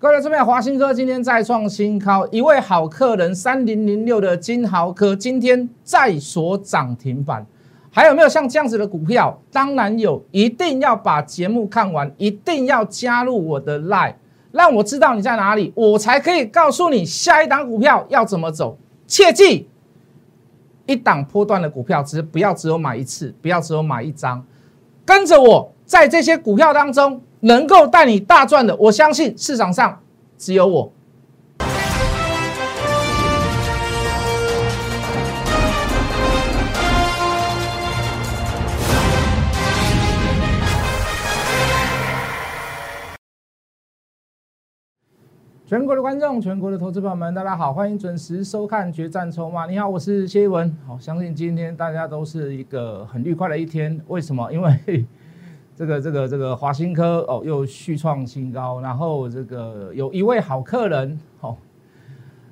各位这边华兴科今天再创新高，一位好客人三零零六的金豪科今天再锁涨停板。还有没有像这样子的股票？当然有，一定要把节目看完，一定要加入我的 line，让我知道你在哪里，我才可以告诉你下一档股票要怎么走。切记，一档波段的股票，只不要只有买一次，不要只有买一张，跟着我在这些股票当中能够带你大赚的，我相信市场上只有我。全国的观众，全国的投资朋友们，大家好，欢迎准时收看《决战筹码》。你好，我是谢一文。好，相信今天大家都是一个很愉快的一天。为什么？因为这个、这个、这个华新科哦又续创新高，然后这个有一位好客人，好，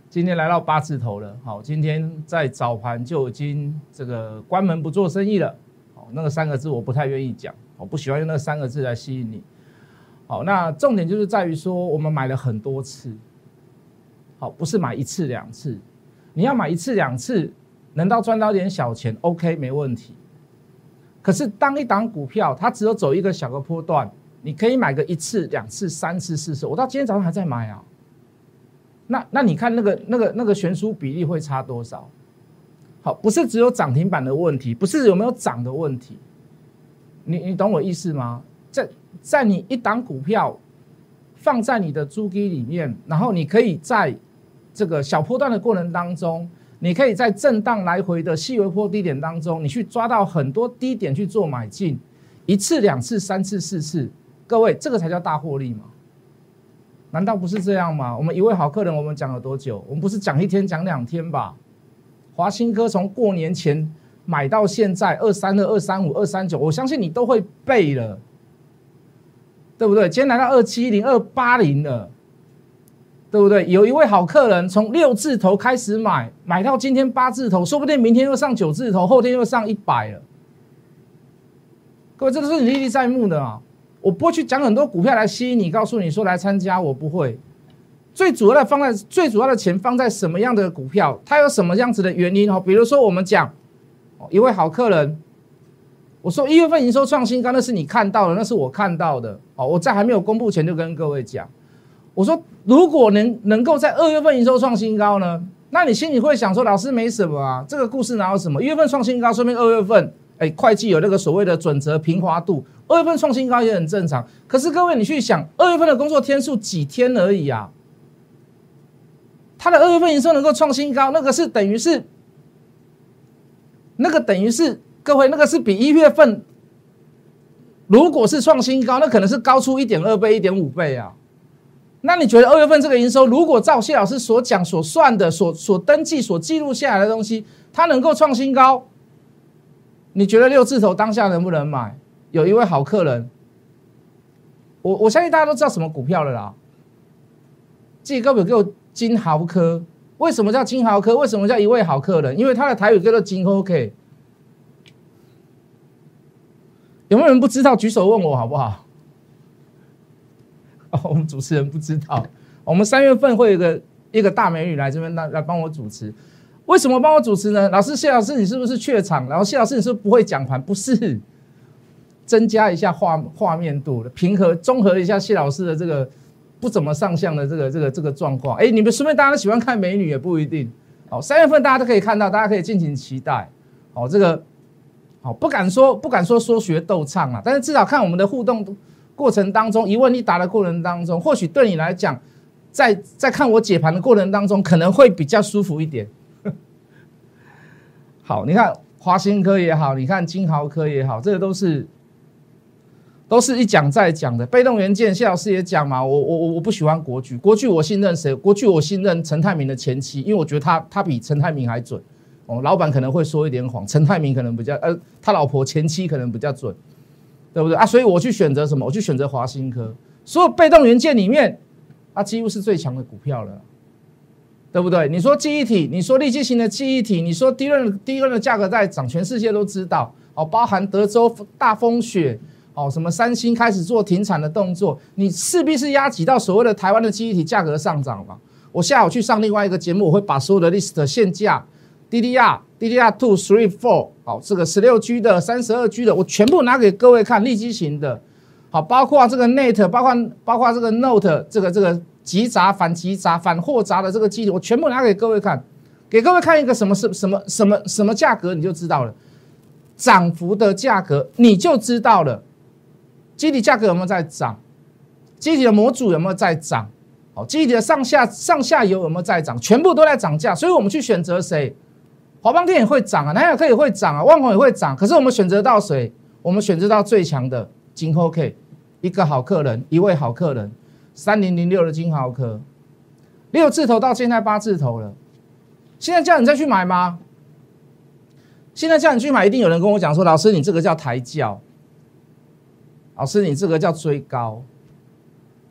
今天来到八字头了。好，今天在早盘就已经这个关门不做生意了。好，那个三个字我不太愿意讲，我不喜欢用那三个字来吸引你。好，那重点就是在于说，我们买了很多次，好，不是买一次两次，你要买一次两次，能到赚到点小钱，OK，没问题。可是当一档股票它只有走一个小个波段，你可以买个一次、两次、三次、四次，我到今天早上还在买啊。那那你看那个那个那个悬殊比例会差多少？好，不是只有涨停板的问题，不是有没有涨的问题，你你懂我意思吗？在在你一档股票放在你的租基里面，然后你可以在这个小波段的过程当中，你可以在震荡来回的细微波低点当中，你去抓到很多低点去做买进，一次、两次、三次、四次，各位，这个才叫大获利嘛？难道不是这样吗？我们一位好客人，我们讲了多久？我们不是讲一天、讲两天吧？华新科从过年前买到现在二三二、二三五、二三九，我相信你都会背了。对不对？今天来到二七零二八零了，对不对？有一位好客人从六字头开始买，买到今天八字头，说不定明天又上九字头，后天又上一百了。各位，这都是你历历在目的啊！我不会去讲很多股票来吸引你，告诉你说来参加，我不会。最主要的放在最主要的钱放在什么样的股票？它有什么样子的原因？哦，比如说我们讲一位好客人。我说一月份营收创新高，那是你看到的，那是我看到的。哦，我在还没有公布前就跟各位讲，我说如果能能够在二月份营收创新高呢，那你心里会想说，老师没什么啊，这个故事哪有什么？一月份创新高，说明二月份，哎，会计有那个所谓的准则平滑度，二月份创新高也很正常。可是各位，你去想，二月份的工作天数几天而已啊？他的二月份营收能够创新高，那个是等于是，那个等于是。各位，那个是比一月份，如果是创新高，那可能是高出一点二倍、一点五倍啊。那你觉得二月份这个营收，如果照谢老师所讲、所算的、所所登记、所记录下来的东西，它能够创新高？你觉得六字头当下能不能买？有一位好客人，我我相信大家都知道什么股票了啦。记各位给我金豪科，为什么叫金豪科？为什么叫一位好客人？因为他的台语叫做金 OK。有没有人不知道？举手问我好不好？哦，我们主持人不知道。我们三月份会有一个一个大美女来这边来来帮我主持。为什么帮我主持呢？老师谢老师，你是不是怯场？然后谢老师，你是不是不会讲盘？不是，增加一下画画面度平和，综合一下谢老师的这个不怎么上相的这个这个这个状况。哎，你们顺便大家都喜欢看美女也不一定。哦，三月份大家都可以看到，大家可以尽情期待。哦，这个。好，不敢说，不敢说说学逗唱啊，但是至少看我们的互动过程当中，一问一答的过程当中，或许对你来讲，在在看我解盘的过程当中，可能会比较舒服一点。好，你看华兴科也好，你看金豪科也好，这个都是都是一讲再讲的。被动元件，谢老师也讲嘛，我我我我不喜欢国巨，国巨我信任谁？国巨我信任陈泰明的前妻，因为我觉得他他比陈泰明还准。哦，老板可能会说一点谎，陈泰明可能比较，呃，他老婆前妻可能比较准，对不对啊？所以我去选择什么？我去选择华新科，所有被动元件里面，它几乎是最强的股票了，对不对？你说记忆体，你说立基型的记忆体，你说低润低润的价格在涨，全世界都知道。哦，包含德州大风雪，哦，什么三星开始做停产的动作，你势必是压挤到所谓的台湾的记忆体价格上涨嘛。我下午去上另外一个节目，我会把所有的 list 现价，DDR、DDR two、three、four，好，这个十六 G 的、三十二 G 的，我全部拿给各位看，立基型的，好，包括这个 Net，包括包括这个 Note，这个这个急闸、反急闸、反货闸的这个机体，我全部拿给各位看，给各位看一个什么是什么什么什么价格，你就知道了，涨幅的价格你就知道了，机体价格有没有在涨？机体的模组有没有在涨？记忆体的上下上下游有没有在涨？全部都在涨价，所以我们去选择谁？华邦电也会涨啊，南亚科也会涨啊，万宏也会涨。可是我们选择到谁？我们选择到最强的金豪 K，一个好客人，一位好客人，三零零六的金豪科，六字头到现在八字头了。现在叫你再去买吗？现在叫你去买，一定有人跟我讲说：“老师，你这个叫抬轿，老师，你这个叫追高。”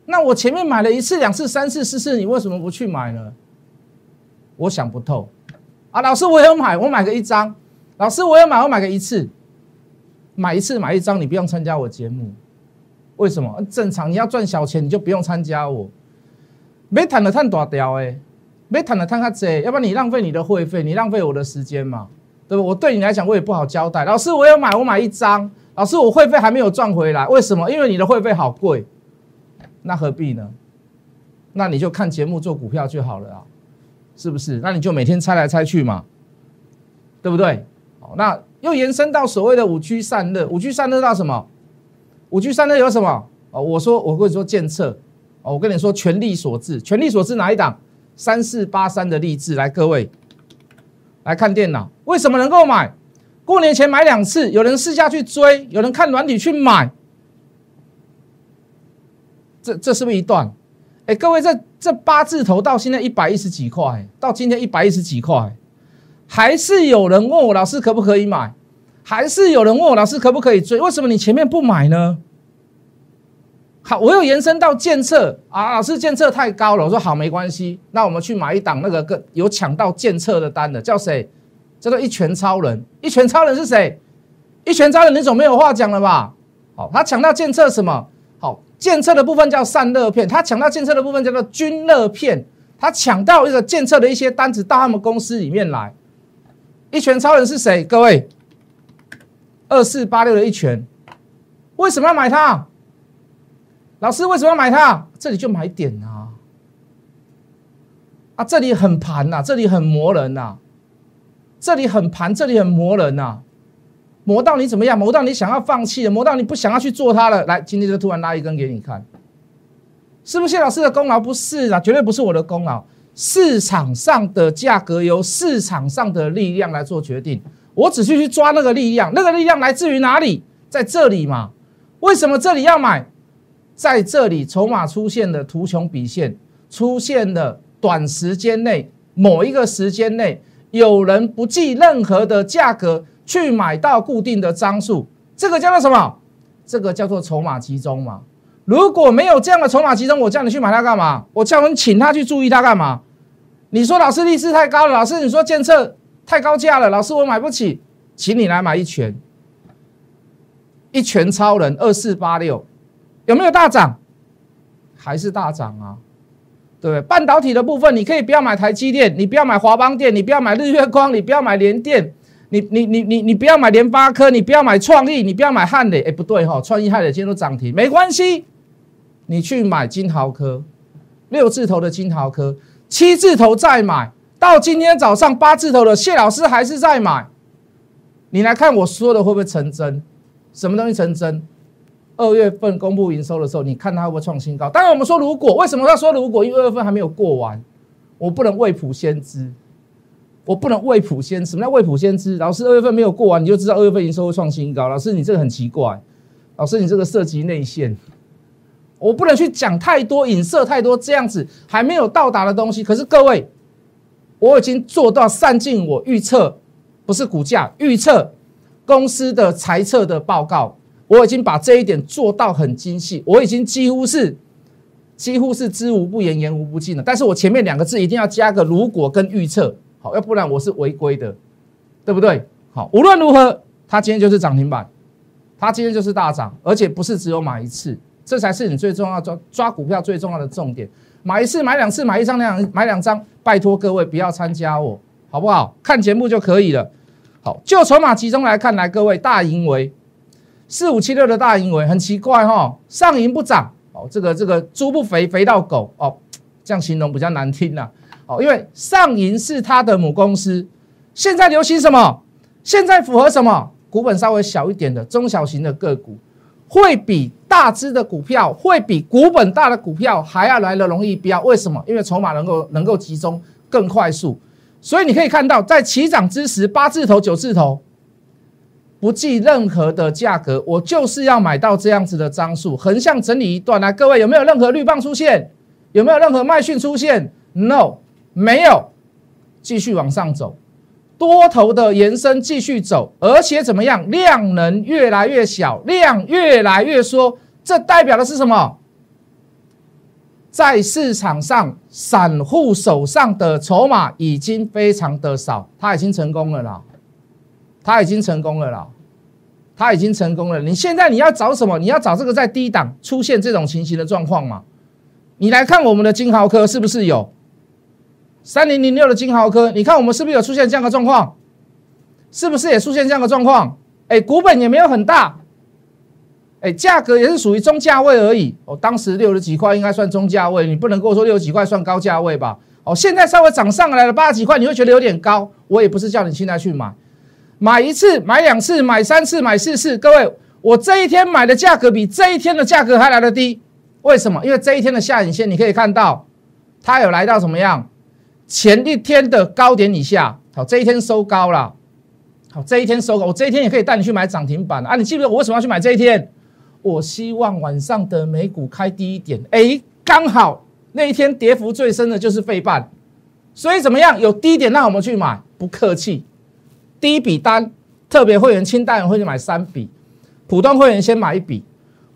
那我前面买了一次、两次、三次、四次，你为什么不去买呢？我想不透啊！老师，我有买，我买个一张。老师，我有买，我买个一次，买一次买一张，你不用参加我节目。为什么？正常，你要赚小钱，你就不用参加我。没谈的太大条哎，没谈的太卡济，要不然你浪费你的会费，你浪费我的时间嘛，对不？我对你来讲，我也不好交代。老师，我有买，我买一张。老师，我会费还没有赚回来，为什么？因为你的会费好贵。那何必呢？那你就看节目做股票就好了啊，是不是？那你就每天猜来猜去嘛，对不对？好，那又延伸到所谓的五 G 散热，五 G 散热到什么？五 G 散热有什么？哦，我说我会说建测，哦，我跟你说权力所致，权力所致哪一档？三四八三的励志，来各位来看电脑，为什么能够买？过年前买两次，有人试下去追，有人看软体去买。这这是不是一段？哎，各位，这这八字头到现在一百一十几块，到今天一百一十几块，还是有人问我老师可不可以买？还是有人问我老师可不可以追？为什么你前面不买呢？好，我又延伸到建测啊，老师建测太高了。我说好，没关系，那我们去买一档那个个有抢到建测的单的，叫谁？叫做一拳超人。一拳超人是谁？一拳超人，你总没有话讲了吧？好，他抢到建测什么？好建测的部分叫散热片，他抢到建测的部分叫做均热片，他抢到一个建测的一些单子到他们公司里面来。一拳超人是谁？各位，二四八六的一拳，为什么要买它？老师为什么要买它？这里就买点啊！啊，这里很盘呐，这里很磨人呐，这里很盘，这里很磨人呐。磨到你怎么样？磨到你想要放弃了，磨到你不想要去做它了。来，今天就突然拉一根给你看，是不是谢老师的功劳？不是啊，绝对不是我的功劳。市场上的价格由市场上的力量来做决定，我只是去抓那个力量。那个力量来自于哪里？在这里嘛？为什么这里要买？在这里筹码出现的图穷匕现，出现了短时间内某一个时间内有人不计任何的价格。去买到固定的张数，这个叫做什么？这个叫做筹码集中嘛。如果没有这样的筹码集中，我叫你去买它干嘛？我叫你请他去注意它干嘛？你说老师利息太高了，老师你说监测太高价了，老师我买不起，请你来买一拳，一拳超人二四八六有没有大涨？还是大涨啊？对不对？半导体的部分，你可以不要买台积电，你不要买华邦电，你不要买日月光，你不要买联电。你你你你你不要买联发科，你不要买创意，你不要买汉磊，哎，不对哈，创意汉磊今天都涨停，没关系，你去买金豪科，六字头的金豪科，七字头再买，到今天早上八字头的谢老师还是在买，你来看我说的会不会成真？什么东西成真？二月份公布营收的时候，你看它会不会创新高？当然我们说如果，为什么要说如果？因为二月份还没有过完，我不能未卜先知。我不能未卜先，什么叫未卜先知？老师二月份没有过完，你就知道二月份营收会创新高。老师，你这个很奇怪。老师，你这个涉及内线，我不能去讲太多，影射太多，这样子还没有到达的东西。可是各位，我已经做到善尽我预测，不是股价预测公司的财测的报告，我已经把这一点做到很精细，我已经几乎是几乎是知无不言，言无不尽了。但是我前面两个字一定要加个如果跟预测。好，要不然我是违规的，对不对？好，无论如何，它今天就是涨停板，它今天就是大涨，而且不是只有买一次，这才是你最重要抓抓股票最重要的重点。买一次、买两次、买一张两买两张，拜托各位不要参加我，好不好？看节目就可以了。好，就筹码集中来看，来各位大盈为四五七六的大盈为很奇怪哈，上盈不涨哦，这个这个猪不肥肥到狗哦，这样形容比较难听呐。哦，因为上银是它的母公司，现在流行什么？现在符合什么？股本稍微小一点的中小型的个股，会比大只的股票，会比股本大的股票还要来的容易标。为什么？因为筹码能够能够集中更快速。所以你可以看到，在起涨之时，八字头、九字头，不计任何的价格，我就是要买到这样子的张数。横向整理一段来，各位有没有任何绿棒出现？有没有任何卖讯出现？No。没有，继续往上走，多头的延伸继续走，而且怎么样？量能越来越小，量越来越缩，这代表的是什么？在市场上，散户手上的筹码已经非常的少，他已经成功了啦，他已经成功了啦，他已经成功了。你现在你要找什么？你要找这个在低档出现这种情形的状况吗？你来看我们的金豪科是不是有？三零零六的金豪科，你看我们是不是有出现这样的状况？是不是也出现这样的状况？哎，股本也没有很大，哎，价格也是属于中价位而已。哦，当时六十几块应该算中价位，你不能跟我说六十几块算高价位吧？哦，现在稍微涨上来了八十几块，你会觉得有点高。我也不是叫你现在去买，买一次、买两次、买三次、买四次。各位，我这一天买的价格比这一天的价格还来得低，为什么？因为这一天的下影线你可以看到，它有来到什么样？前一天的高点以下，好，这一天收高了，好，这一天收高，我这一天也可以带你去买涨停板啊！你记不记得我为什么要去买这一天？我希望晚上的美股开低一点，哎，刚好那一天跌幅最深的就是费半，所以怎么样？有低点让我们去买，不客气，第一笔单，特别会员清单会去买三笔，普通会员先买一笔，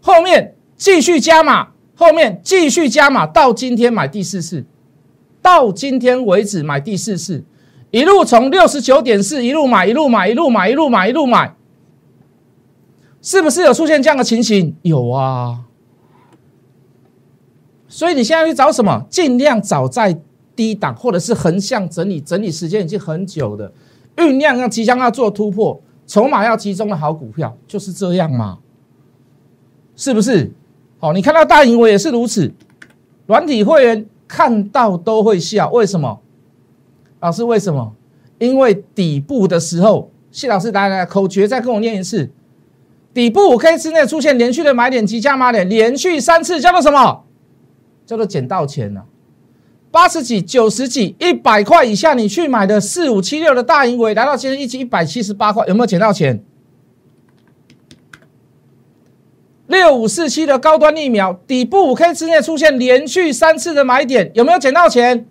后面继续加码，后面继续加码，到今天买第四次。到今天为止买第四次，一路从六十九点四一路买一路买一路买一路买一路买，是不是有出现这样的情形？有啊。所以你现在去找什么？尽量找在低档或者是横向整理，整理时间已经很久的，酝酿要即将要做突破，筹码要集中的好股票，就是这样嘛？是不是？好，你看到大盈我也是如此，软体会员。看到都会笑，为什么？老师为什么？因为底部的时候，谢老师来来口诀再跟我念一次，底部五 K 之内出现连续的买点及加码点，连续三次叫做什么？叫做捡到钱了。八十几、九十几、一百块以下，你去买的四五七六的大银尾，来到今天一期一百七十八块，有没有捡到钱？六五四七的高端疫苗底部五 K 之内出现连续三次的买点，有没有捡到钱？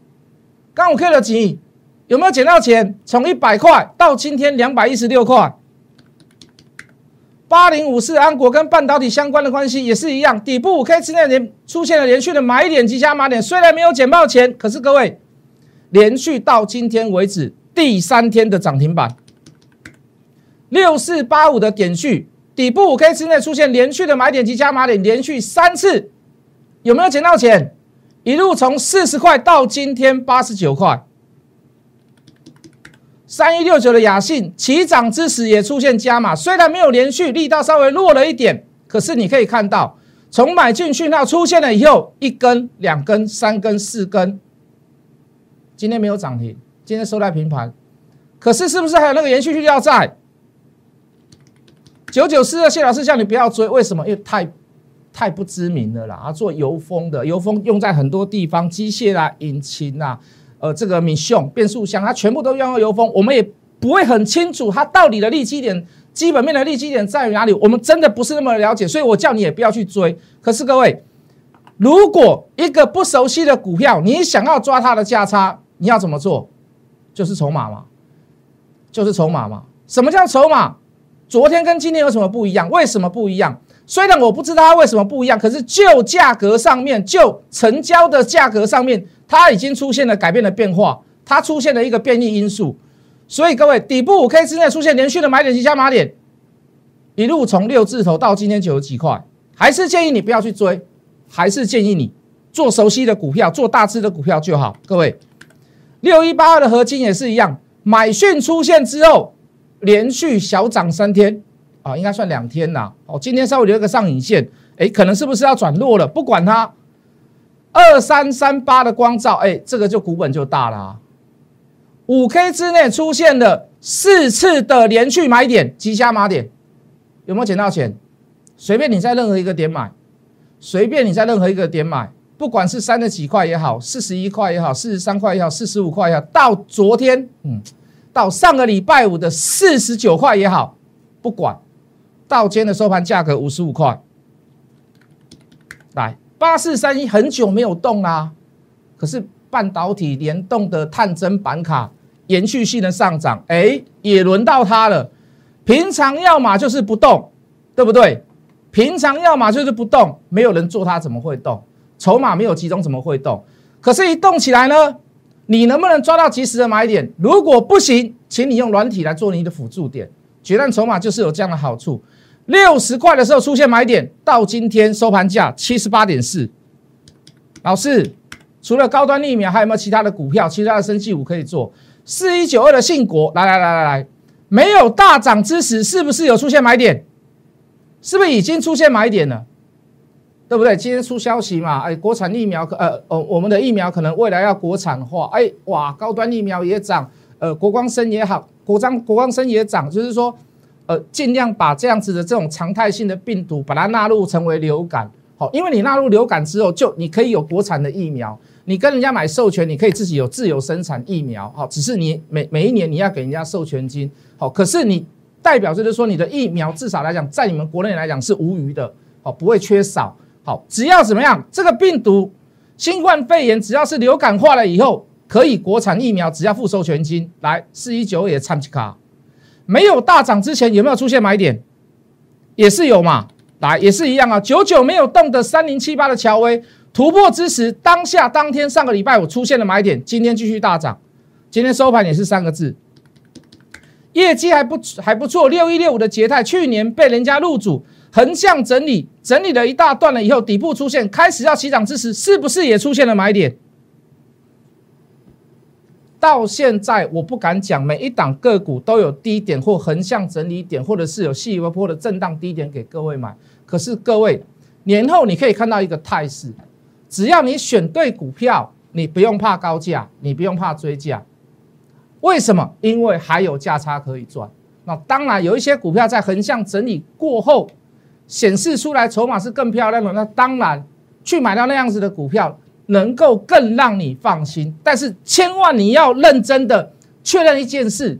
刚五 K 的几有没有捡到钱？从一百块到今天两百一十六块。八零五四安国跟半导体相关的关系也是一样，底部五 K 之内连出现了连续的买点及加码点，虽然没有捡到钱，可是各位连续到今天为止第三天的涨停板，六四八五的点序。底部五 K 之内出现连续的买点及加码点，连续三次，有没有捡到钱？一路从四十块到今天八十九块。三一六九的雅信起涨之时也出现加码，虽然没有连续，力道稍微弱了一点，可是你可以看到，从买进讯号出现了以后，一根、两根、三根、四根，今天没有涨停，今天收在平盘，可是是不是还有那个延续力道在？九九四二，谢老师叫你不要追，为什么？因为太太不知名了啦。啊，做油封的，油封用在很多地方，机械啦、引擎啦，呃，这个米熊变速箱，它全部都用油封。我们也不会很清楚它到底的利基点、基本面的利基点在于哪里，我们真的不是那么了解，所以我叫你也不要去追。可是各位，如果一个不熟悉的股票，你想要抓它的价差，你要怎么做？就是筹码嘛，就是筹码嘛。什么叫筹码？昨天跟今天有什么不一样？为什么不一样？虽然我不知道它为什么不一样，可是就价格上面，就成交的价格上面，它已经出现了改变的变化，它出现了一个变异因素。所以各位，底部五 K 之内出现连续的买点及加码点，一路从六字头到今天九十几块，还是建议你不要去追，还是建议你做熟悉的股票，做大只的股票就好。各位，六一八二的合金也是一样，买讯出现之后，连续小涨三天啊，应该算两天啦。哦，今天稍微留一个上影线，哎，可能是不是要转弱了？不管它。二三三八的光照，哎，这个就股本就大了。五 K 之内出现了四次的连续买点，急加码点，有没有捡到钱？随便你在任何一个点买，随便你在任何一个点买，不管是三十几块也好，四十一块也好，四十三块也好，四十五块也好，到昨天，嗯，到上个礼拜五的四十九块也好，不管，到今天的收盘价格五十五块，来。八四三一很久没有动啦，可是半导体联动的探针板卡延续性的上涨，哎，也轮到它了。平常要么就是不动，对不对？平常要么就是不动，没有人做它怎么会动？筹码没有集中怎么会动？可是，一动起来呢，你能不能抓到及时的买点？如果不行，请你用软体来做你的辅助点。决战筹码就是有这样的好处。六十块的时候出现买点，到今天收盘价七十八点四。老师，除了高端疫苗，还有没有其他的股票、其他的生技股可以做？四一九二的信国，来来来来来，没有大涨之时，是不是有出现买点？是不是已经出现买点了？对不对？今天出消息嘛，哎，国产疫苗呃哦，我们的疫苗可能未来要国产化，哎哇，高端疫苗也涨，呃，国光生也好，国张国光生也涨，就是说。呃，尽量把这样子的这种常态性的病毒，把它纳入成为流感，好，因为你纳入流感之后，就你可以有国产的疫苗，你跟人家买授权，你可以自己有自由生产疫苗，好，只是你每每一年你要给人家授权金，好，可是你代表就是说你的疫苗至少来讲，在你们国内来讲是无余的，好，不会缺少，好，只要怎么样，这个病毒新冠肺炎只要是流感化了以后，可以国产疫苗只要付授权金，来四一九也参卡。没有大涨之前有没有出现买点？也是有嘛，来也是一样啊。九九没有动的三零七八的乔威突破之时，当下当天上个礼拜五出现了买点，今天继续大涨，今天收盘也是三个字，业绩还不还不错。六一六五的捷泰去年被人家入主，横向整理整理了一大段了以后，底部出现开始要起涨之时，是不是也出现了买点？到现在我不敢讲每一档个股都有低点或横向整理点，或者是有细微波的震荡低点给各位买。可是各位年后你可以看到一个态势，只要你选对股票，你不用怕高价，你不用怕追价。为什么？因为还有价差可以赚。那当然有一些股票在横向整理过后显示出来筹码是更漂亮的，那当然去买到那样子的股票。能够更让你放心，但是千万你要认真的确认一件事：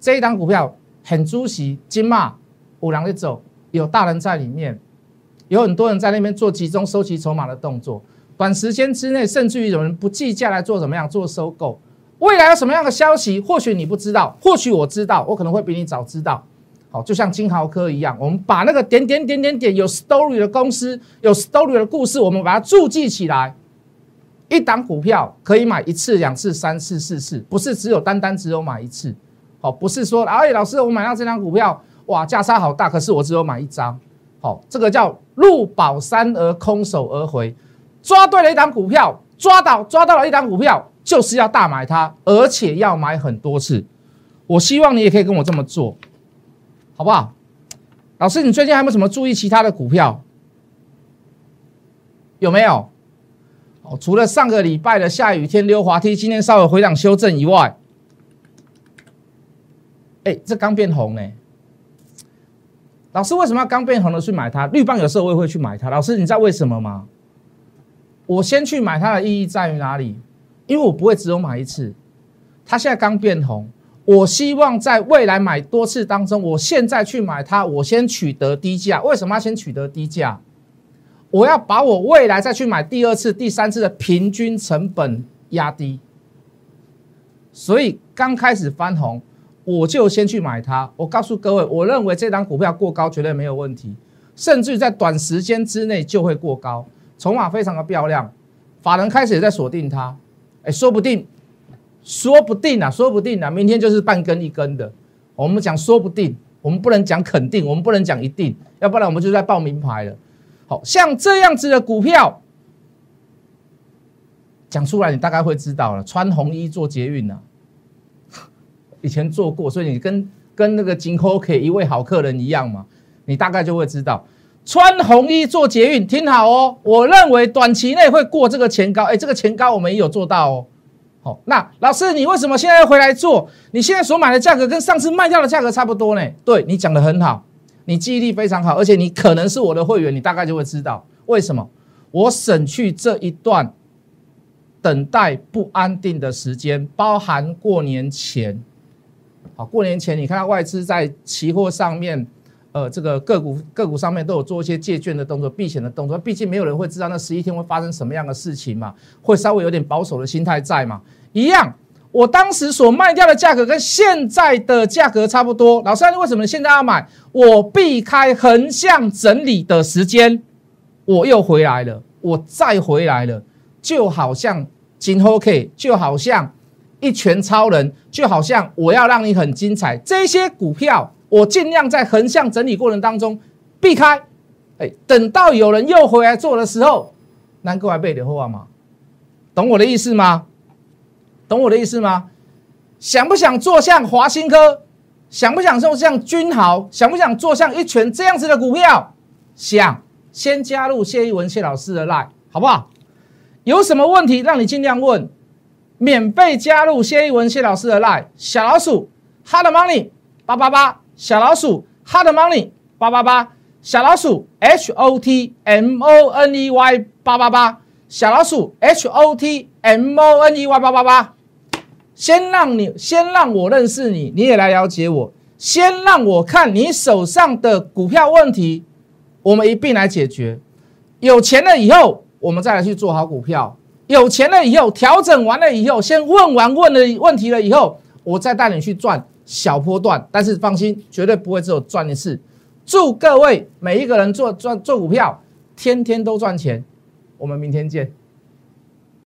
这一档股票很主席金马五郎一走，有大人在里面，有很多人在那边做集中收集筹码的动作。短时间之内，甚至于有人不计价来做怎么样做收购。未来有什么样的消息，或许你不知道，或许我知道，我可能会比你早知道。好，就像金豪科一样，我们把那个点点点点点有 story 的公司，有 story 的故事，我们把它注记起来。一档股票可以买一次、两次、三次、四次，不是只有单单只有买一次。好，不是说哎，老师，我买到这张股票，哇，价差好大，可是我只有买一张。好，这个叫入宝山而空手而回。抓对了一档股票，抓到抓到了一档股票，就是要大买它，而且要买很多次。我希望你也可以跟我这么做，好不好？老师，你最近还有没有什么注意其他的股票？有没有？哦，除了上个礼拜的下雨天溜滑梯，今天稍微回档修正以外，哎，这刚变红呢。老师为什么要刚变红的去买它？绿棒有时候我也会去买它。老师，你知道为什么吗？我先去买它的意义在于哪里？因为我不会只有买一次。它现在刚变红，我希望在未来买多次当中，我现在去买它，我先取得低价。为什么要先取得低价？我要把我未来再去买第二次、第三次的平均成本压低，所以刚开始翻红，我就先去买它。我告诉各位，我认为这张股票过高绝对没有问题，甚至在短时间之内就会过高，筹码非常的漂亮，法人开始也在锁定它。哎，说不定，说不定啊，说不定啊，明天就是半根一根的。我们讲说不定，我们不能讲肯定，我们不能讲一定，要不然我们就在报名牌了。好像这样子的股票讲出来，你大概会知道了。穿红衣做捷运呢，以前做过，所以你跟跟那个金科 K 一位好客人一样嘛，你大概就会知道。穿红衣做捷运，听好哦。我认为短期内会过这个前高，哎，这个前高我们也有做到哦。好，那老师，你为什么现在要回来做？你现在所买的价格跟上次卖掉的价格差不多呢？对你讲的很好，你记忆力非常好，而且你可能是我的会员，你大概就会知道为什么我省去这一段等待不安定的时间，包含过年前。好，过年前你看到外资在期货上面。呃，这个个股个股上面都有做一些借券的动作、避险的动作，毕竟没有人会知道那十一天会发生什么样的事情嘛，会稍微有点保守的心态在嘛。一样，我当时所卖掉的价格跟现在的价格差不多。老三，为什么现在要买？我避开横向整理的时间，我又回来了，我再回来了，就好像金 OK，就好像一拳超人，就好像我要让你很精彩，这些股票。我尽量在横向整理过程当中避开，哎，等到有人又回来做的时候，难怪还被留后吗？懂我的意思吗？懂我的意思吗？想不想做像华新科？想不想做像君豪？想不想做像一拳这样子的股票？想，先加入谢一文谢老师的 line，好不好？有什么问题让你尽量问，免费加入谢一文谢老师的 line，小老鼠，hard money 八八八。小老鼠 hard money 八八八，小老鼠 h o t m o n e y 八八八，小老鼠 h o t m o n e y 八八八。先让你先让我认识你，你也来了解我。先让我看你手上的股票问题，我们一并来解决。有钱了以后，我们再来去做好股票。有钱了以后，调整完了以后，先问完问的问题了以后，我再带你去赚。小波段，但是放心，绝对不会只有赚一次。祝各位每一个人做赚做股票，天天都赚钱。我们明天见。